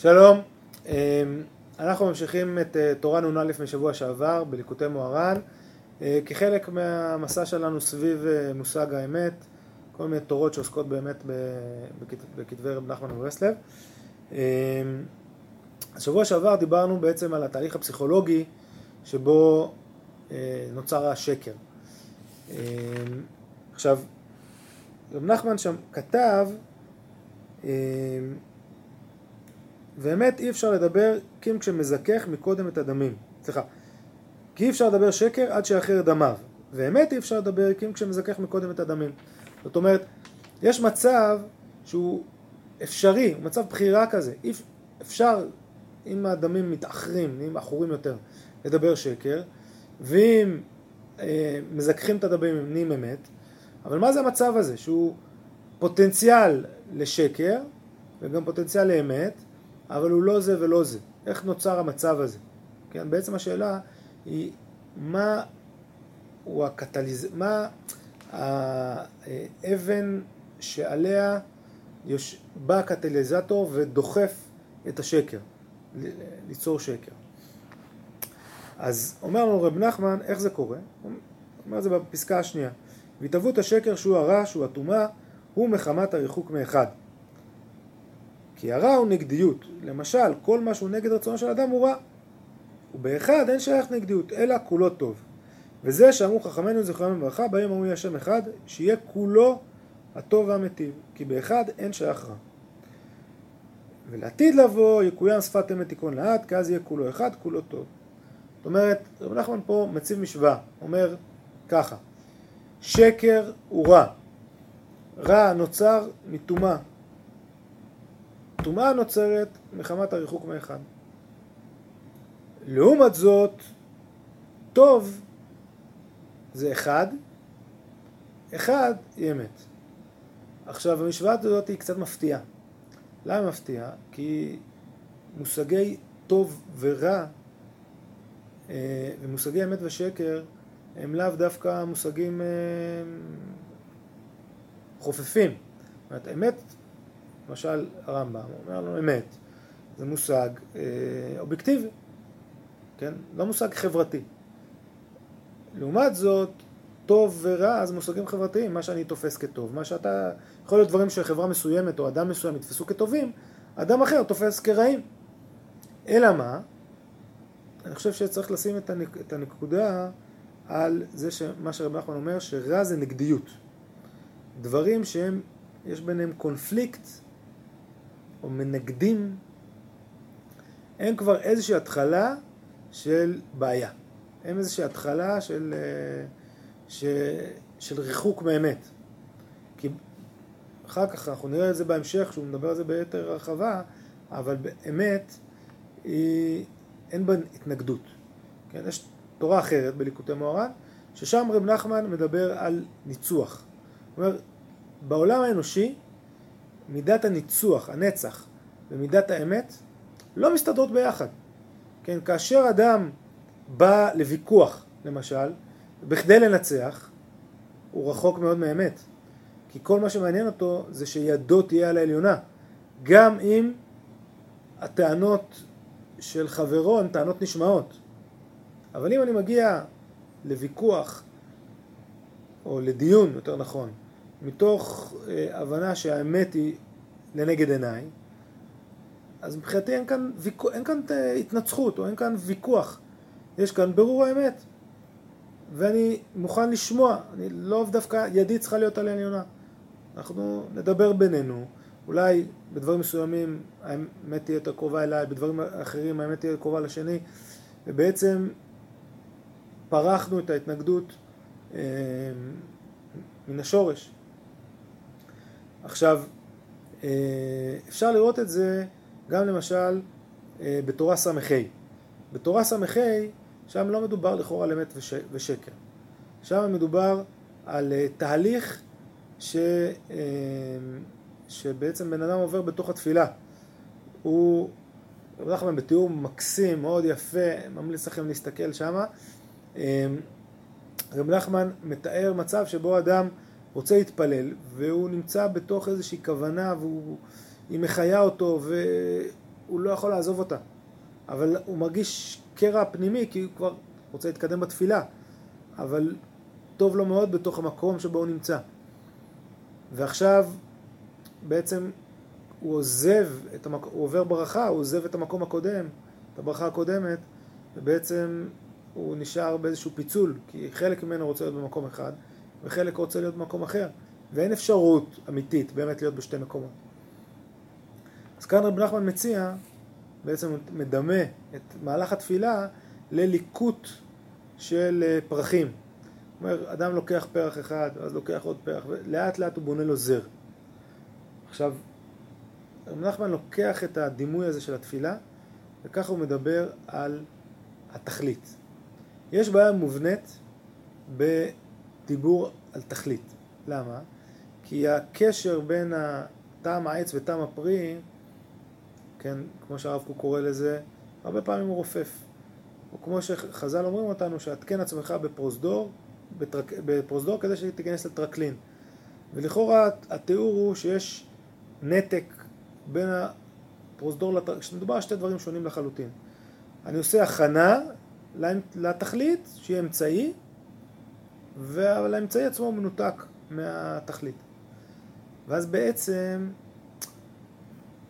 שלום, אמ, אנחנו ממשיכים את אה, תורה נ"א משבוע שעבר בליקוטי מוהר"ן אה, כחלק מהמסע שלנו סביב אה, מושג האמת, כל מיני תורות שעוסקות באמת בכתבי רב נחמן וברסלב. אמ, השבוע שעבר דיברנו בעצם על התהליך הפסיכולוגי שבו נוצר השקר. אמ, עכשיו, רב נחמן שם כתב באמת אי אפשר לדבר קים כשמזכך מקודם את הדמים. סליחה. כי אי אפשר לדבר שקר עד שיאחר דמיו. ואמת אי אפשר לדבר קים כשמזכך מקודם את הדמים. זאת אומרת, יש מצב שהוא אפשרי, הוא מצב בחירה כזה. אפשר, אם הדמים מתאחרים, נהיים עכורים יותר, לדבר שקר, ואם אה, מזככים את הדמים הם נהיים אמת, אבל מה זה המצב הזה? שהוא פוטנציאל לשקר וגם פוטנציאל לאמת, אבל הוא לא זה ולא זה. איך נוצר המצב הזה? כן, בעצם השאלה היא מה הוא הקטליז... מה האבן שעליה יוש... בא הקטליזטור ודוחף את השקר, ליצור שקר. אז אומר לנו רב נחמן, איך זה קורה? הוא אומר את זה בפסקה השנייה. והתהוות השקר שהוא הרע, שהוא הטומאה, הוא מחמת הריחוק מאחד. כי הרע הוא נגדיות. למשל, כל מה שהוא נגד רצונו של אדם הוא רע. ובאחד אין שייך נגדיות, אלא כולו טוב. וזה שאמרו חכמינו זכרם לברכה, בהם אמרו השם אחד, שיהיה כולו הטוב והמטיב. כי באחד אין שייך רע. ולעתיד לבוא יקוים שפת אמת תיקון לאט, כי אז יהיה כולו אחד, כולו טוב. זאת אומרת, רב נחמן פה מציב משוואה, אומר ככה, שקר הוא רע, רע נוצר מטומאה, טומאה נוצרת מחמת הריחוק מאחד. לעומת זאת, טוב זה אחד, אחד היא אמת. עכשיו המשוואה הזאת היא קצת מפתיעה. למה מפתיעה? כי מושגי טוב ורע אה, ומושגי אמת ושקר הם לאו דווקא מושגים אה, חופפים. זאת אומרת, אמת למשל הרמב"ם אומר לנו אמת, זה מושג אה, אובייקטיבי, כן? לא מושג חברתי. לעומת זאת, טוב ורע זה מושגים חברתיים, מה שאני תופס כטוב, מה שאתה, יכול להיות דברים שחברה מסוימת או אדם מסוים יתפסו כטובים, אדם אחר תופס כרעים. אלא מה? אני חושב שצריך לשים את, הנק, את הנקודה על זה שמה שרב נחמן אומר, שרע זה נגדיות. דברים שהם, יש ביניהם קונפליקט או מנגדים, הם כבר איזושהי התחלה של בעיה. הם איזושהי התחלה של, אה, ש, של ריחוק מאמת. כי אחר כך אנחנו נראה את זה בהמשך, שהוא מדבר על זה ביתר הרחבה, אבל באמת היא, אין בה התנגדות. כן? יש תורה אחרת בליקוטי מוהר"ן, ששם רב נחמן מדבר על ניצוח. הוא אומר, בעולם האנושי מידת הניצוח, הנצח, ומידת האמת לא מסתדרות ביחד. כן, כאשר אדם בא לוויכוח, למשל, בכדי לנצח, הוא רחוק מאוד מהאמת. כי כל מה שמעניין אותו זה שידו תהיה על העליונה. גם אם הטענות של חברו הן טענות נשמעות. אבל אם אני מגיע לוויכוח, או לדיון, יותר נכון, מתוך אה, הבנה שהאמת היא לנגד עיניי, אז מבחינתי אין כאן, ויכוח, אין כאן אה, התנצחות או אין כאן ויכוח, יש כאן ברור האמת. ואני מוכן לשמוע, אני לא דווקא, ידי צריכה להיות על העליונה. אנחנו נדבר בינינו, אולי בדברים מסוימים האמת תהיה יותר קרובה אליי, בדברים אחרים האמת תהיה קרובה לשני, ובעצם פרחנו את ההתנגדות אה, מן השורש. עכשיו, אה, אפשר לראות את זה גם למשל אה, בתורה ס"ה. בתורה ס"ה, שם לא מדובר לכאורה על אמת ושקר. שם מדובר על אה, תהליך ש... שבעצם בן אדם עובר בתוך התפילה. הוא, רב נחמן בתיאור מקסים, מאוד יפה, ממליץ לכם להסתכל שמה. רב נחמן מתאר מצב שבו אדם רוצה להתפלל, והוא נמצא בתוך איזושהי כוונה, והיא מחיה אותו, הוא לא יכול לעזוב אותה. אבל הוא מרגיש קרע פנימי כי הוא כבר רוצה להתקדם בתפילה. אבל טוב לו מאוד בתוך המקום שבו הוא נמצא. ועכשיו בעצם הוא עוזב את המקום, הוא עובר ברכה, הוא עוזב את המקום הקודם, את הברכה הקודמת, ובעצם הוא נשאר באיזשהו פיצול, כי חלק ממנו רוצה להיות במקום אחד, וחלק רוצה להיות במקום אחר, ואין אפשרות אמיתית באמת להיות בשתי מקומות. אז כאן רב נחמן מציע, בעצם מדמה את מהלך התפילה לליקוט של אה, פרחים. זאת אומרת, אדם לוקח פרח אחד, אז לוקח עוד פרח, ולאט לאט הוא בונה לו זר. עכשיו, רב נחמן לוקח את הדימוי הזה של התפילה, וככה הוא מדבר על התכלית. יש בעיה מובנית בדיבור על תכלית. למה? כי הקשר בין טעם העץ וטעם הפרי, כן, כמו שהרב קוק קורא לזה, הרבה פעמים הוא רופף. או כמו שחז"ל אומרים אותנו, שעדכן עצמך בפרוזדור, בטרק, בפרוזדור כדי שתיכנס לטרקלין. ולכאורה התיאור הוא שיש נתק בין הפרוזדור לטרקלין, כשמדובר על שתי דברים שונים לחלוטין. אני עושה הכנה לתכלית, שיהיה אמצעי, אבל האמצעי עצמו מנותק מהתכלית. ואז בעצם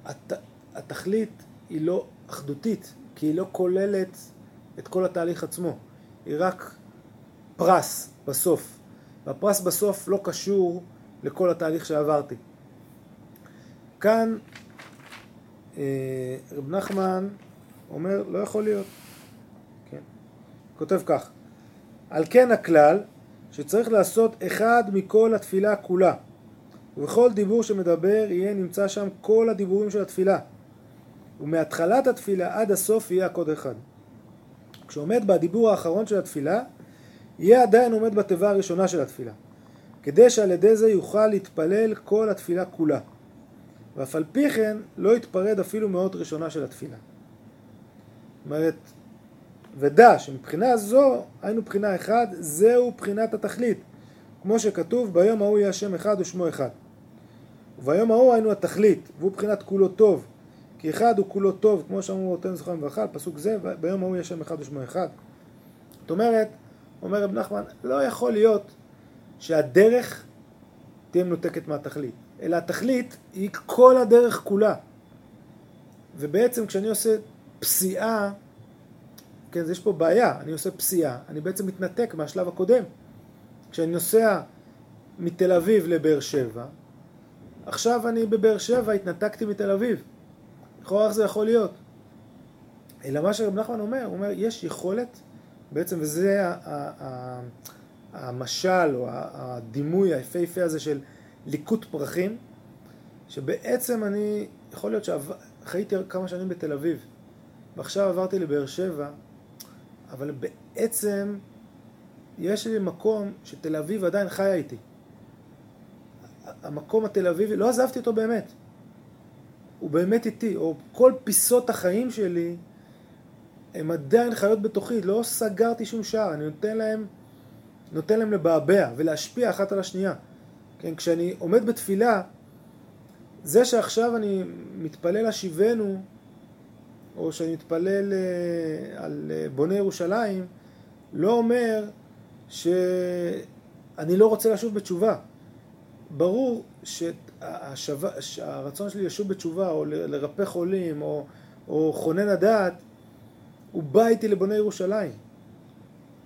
הת, התכלית היא לא אחדותית, כי היא לא כוללת את כל התהליך עצמו. היא רק פרס בסוף. והפרס בסוף לא קשור לכל התהליך שעברתי. כאן אה, רב נחמן אומר, לא יכול להיות. כן. כותב כך: על כן הכלל שצריך לעשות אחד מכל התפילה כולה ובכל דיבור שמדבר יהיה נמצא שם כל הדיבורים של התפילה ומהתחלת התפילה עד הסוף יהיה הקוד אחד. כשעומד בדיבור האחרון של התפילה יהיה עדיין עומד בתיבה הראשונה של התפילה כדי שעל ידי זה יוכל להתפלל כל התפילה כולה ואף על פי כן לא יתפרד אפילו מאות ראשונה של התפילה. זאת אומרת, ודע שמבחינה זו, היינו בחינה אחד, זהו בחינת התכלית. כמו שכתוב, ביום ההוא יהיה השם אחד ושמו אחד. וביום ההוא היינו התכלית, והוא בחינת כולו טוב. כי אחד הוא כולו טוב, כמו שאמרו אותנו זכרם לברכה, פסוק זה, ביום ההוא יהיה השם אחד ושמו אחד. זאת אומרת, אומר רב נחמן, לא יכול להיות שהדרך תהיה מנותקת מהתכלית, אלא התכלית היא כל הדרך כולה. ובעצם כשאני עושה פסיעה, כן, יש פה בעיה, אני עושה פסיעה, אני בעצם מתנתק מהשלב הקודם. כשאני נוסע מתל אביב לבאר שבע, עכשיו אני בבאר שבע, התנתקתי מתל אביב. לכאורה איך זה יכול להיות? אלא מה שרב נחמן אומר, הוא אומר, יש יכולת, בעצם, וזה המשל או הדימוי היפהפה הזה של ליקוט פרחים, שבעצם אני, יכול להיות שחייתי כמה שנים בתל אביב, ועכשיו עברתי לבאר שבע, אבל בעצם יש לי מקום שתל אביב עדיין חיה איתי. המקום התל אביבי, לא עזבתי אותו באמת. הוא באמת איתי, או כל פיסות החיים שלי הם עדיין חיות בתוכי, לא סגרתי שום שער, אני נותן להם, נותן להם לבעבע ולהשפיע אחת על השנייה. כן, כשאני עומד בתפילה, זה שעכשיו אני מתפלל השיבנו, או שאני מתפלל אה, על אה, בוני ירושלים, לא אומר שאני לא רוצה לשוב בתשובה. ברור שהרצון שלי לשוב בתשובה, או לרפא חולים, או, או חונן הדעת, הוא בא איתי לבוני ירושלים.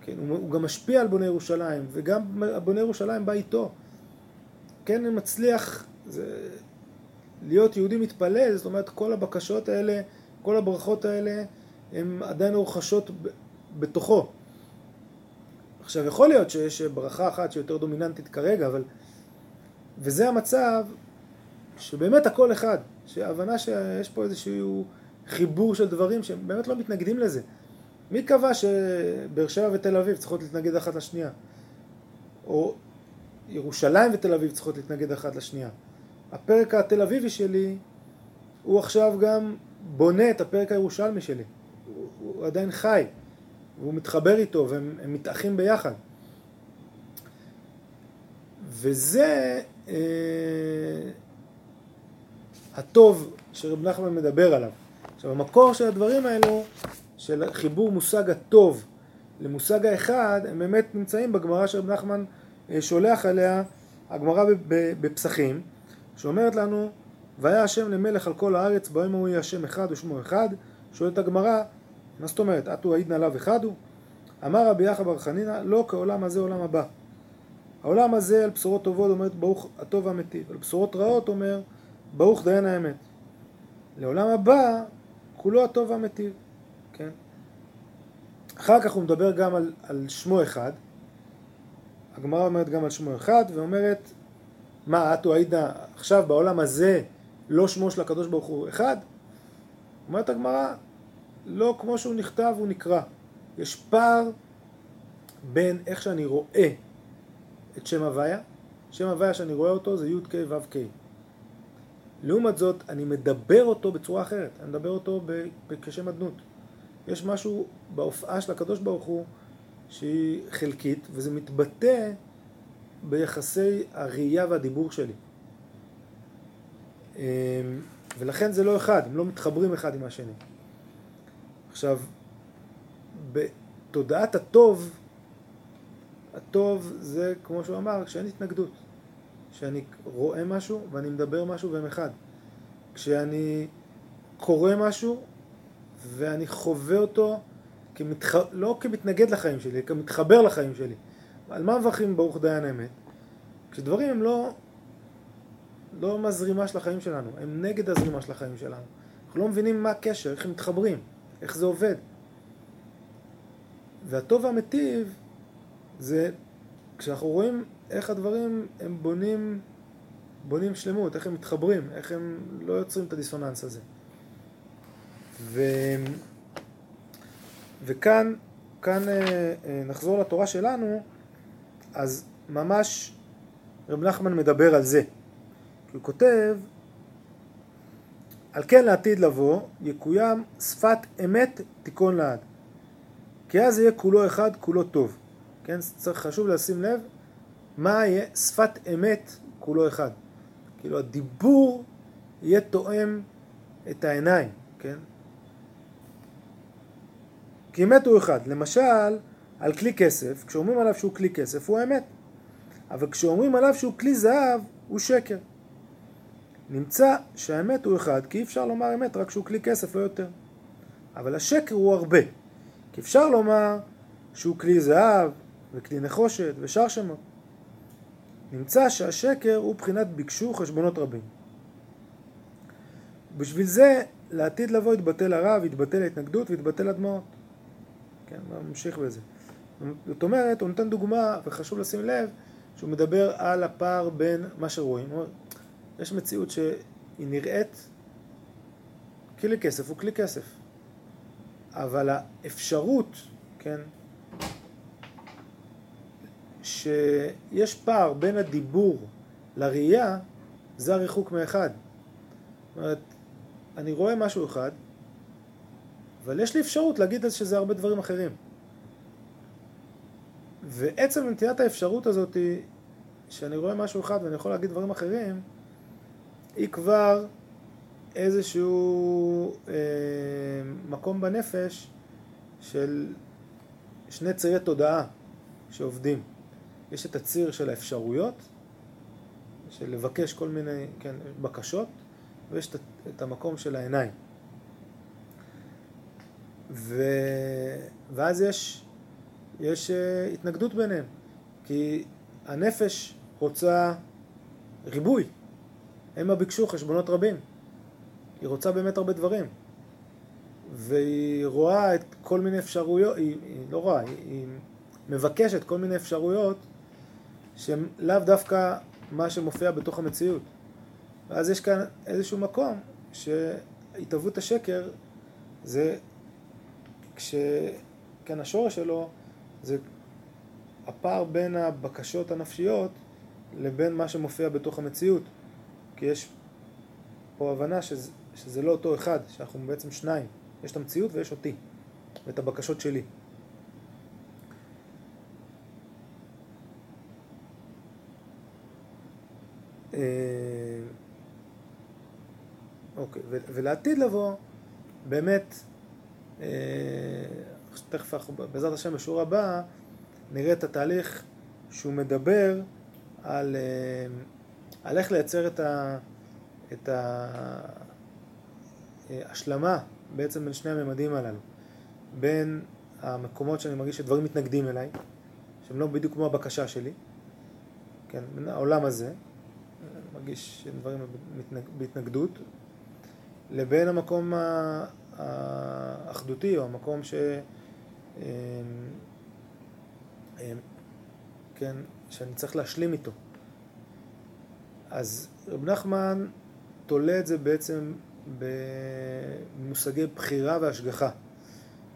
כן, הוא, גם משפיע על בוני ירושלים, וגם בוני ירושלים בא איתו. כן, אני מצליח זה, להיות יהודי מתפלל, זאת אומרת, כל הבקשות האלה, כל הברכות האלה, הן עדיין רוכשות בתוכו. עכשיו, יכול להיות שיש ברכה אחת שיותר דומיננטית כרגע, אבל... וזה המצב שבאמת הכל אחד, שההבנה שיש פה איזשהו חיבור של דברים שהם באמת לא מתנגדים לזה. מי קבע שבאר שבע ותל אביב צריכות להתנגד אחת לשנייה? או ירושלים ותל אביב צריכות להתנגד אחת לשנייה. הפרק התל אביבי שלי הוא עכשיו גם בונה את הפרק הירושלמי שלי. הוא, הוא עדיין חי. והוא מתחבר איתו והם מתאחים ביחד. וזה אה, הטוב שרב נחמן מדבר עליו. עכשיו המקור של הדברים האלו, של חיבור מושג הטוב למושג האחד, הם באמת נמצאים בגמרא שרב נחמן אה, שולח עליה, הגמרא בפסחים, שאומרת לנו, והיה השם למלך על כל הארץ, ביום הוא יהיה השם אחד ושמו אחד, שואלת הגמרא, מה זאת אומרת, אתו העידנא לאו אחד הוא? אמר רבי יחא בר חנינא, לא כעולם הזה עולם הבא. העולם הזה על בשורות טובות אומר ברוך הטוב והמיטיב, על בשורות רעות אומר ברוך דיין האמת. לעולם הבא כולו הטוב והמיטיב, כן? אחר כך הוא מדבר גם על, על שמו אחד, הגמרא אומרת גם על שמו אחד ואומרת מה אתו עידא עכשיו בעולם הזה לא שמו של הקדוש ברוך הוא אחד? אומרת הגמרא לא כמו שהוא נכתב הוא נקרא יש פער בין איך שאני רואה את שם הוויה, שם הוויה שאני רואה אותו זה י"ק ו"ק. לעומת זאת, אני מדבר אותו בצורה אחרת, אני מדבר אותו כשם אדנות. יש משהו בהופעה של הקדוש ברוך הוא שהיא חלקית, וזה מתבטא ביחסי הראייה והדיבור שלי. אמ, ולכן זה לא אחד, הם לא מתחברים אחד עם השני. עכשיו, בתודעת הטוב, הטוב זה, כמו שהוא אמר, כשאין התנגדות. כשאני רואה משהו ואני מדבר משהו והם אחד. כשאני קורא משהו ואני חווה אותו כמתח... לא כמתנגד לחיים שלי, כמתחבר לחיים שלי. על מה מברכים ברוך דיין האמת? כשדברים הם לא, לא מהזרימה של החיים שלנו, הם נגד הזרימה של החיים שלנו. אנחנו לא מבינים מה הקשר, איך הם מתחברים, איך זה עובד. והטוב והמטיב זה כשאנחנו רואים איך הדברים הם בונים, בונים שלמות, איך הם מתחברים, איך הם לא יוצרים את הדיסוננס הזה. ו... וכאן כאן אה, אה, נחזור לתורה שלנו, אז ממש רב נחמן מדבר על זה. הוא כותב, על כן לעתיד לבוא, יקוים שפת אמת תיכון לעד. כי אז יהיה כולו אחד, כולו טוב. כן, צריך חשוב לשים לב מה יהיה שפת אמת כולו אחד. כאילו הדיבור יהיה תואם את העיניים, כן? כי אמת הוא אחד. למשל, על כלי כסף, כשאומרים עליו שהוא כלי כסף הוא האמת. אבל כשאומרים עליו שהוא כלי זהב, הוא שקר. נמצא שהאמת הוא אחד, כי אי אפשר לומר אמת רק שהוא כלי כסף, לא יותר. אבל השקר הוא הרבה. כי אפשר לומר שהוא כלי זהב, וכלי נחושת, ושאר שמות. נמצא שהשקר הוא בחינת ביקשו חשבונות רבים. בשביל זה, לעתיד לבוא יתבטל הרב, יתבטל ההתנגדות ויתבטל הדמעות. כן, ממשיך בזה. זאת אומרת, הוא נותן דוגמה, וחשוב לשים לב, שהוא מדבר על הפער בין מה שרואים. יש מציאות שהיא נראית כלי כסף הוא כלי כסף. אבל האפשרות, כן, שיש פער בין הדיבור לראייה, זה הריחוק מאחד. זאת אומרת, אני רואה משהו אחד, אבל יש לי אפשרות להגיד שזה הרבה דברים אחרים. ועצם נתינת האפשרות הזאת, שאני רואה משהו אחד ואני יכול להגיד דברים אחרים, היא כבר איזשהו אה, מקום בנפש של שני צירי תודעה שעובדים. יש את הציר של האפשרויות, של לבקש כל מיני כן, בקשות, ויש את, את המקום של העיניים. ו... ואז יש, יש uh, התנגדות ביניהם, כי הנפש רוצה ריבוי, המה ביקשו חשבונות רבים, היא רוצה באמת הרבה דברים, והיא רואה את כל מיני אפשרויות, היא, היא לא רואה, היא, היא מבקשת כל מיני אפשרויות שהם לאו דווקא מה שמופיע בתוך המציאות. ואז יש כאן איזשהו מקום שהתהוות השקר זה כש... כן, השורש שלו זה הפער בין הבקשות הנפשיות לבין מה שמופיע בתוך המציאות. כי יש פה הבנה שזה, שזה לא אותו אחד, שאנחנו בעצם שניים. יש את המציאות ויש אותי, ואת הבקשות שלי. אה, אוקיי, ולעתיד לבוא, באמת, אה, תכף אנחנו, בעזרת השם בשיעור הבא, נראה את התהליך שהוא מדבר על, אה, על איך לייצר את, ההשלמה בעצם בין שני הממדים הללו, בין המקומות שאני מרגיש שדברים מתנגדים אליי, שהם לא בדיוק כמו הבקשה שלי, כן, בין העולם הזה, מרגיש שדברים בהתנגדות, לבין המקום האחדותי, או המקום ש... אמ, אמ, כן, שאני צריך להשלים איתו. אז רב נחמן תולה את זה בעצם במושגי בחירה והשגחה.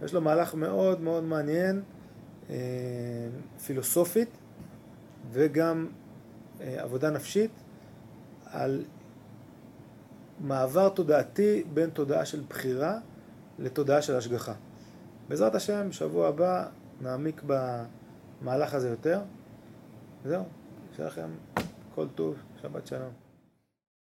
יש לו מהלך מאוד מאוד מעניין, אה, פילוסופית וגם אה, עבודה נפשית, על מעבר תודעתי בין תודעה של בחירה לתודעה של השגחה. בעזרת השם, בשבוע הבא נעמיק במהלך הזה יותר. וזהו, שיהיה לכם כל טוב, שבת שלום.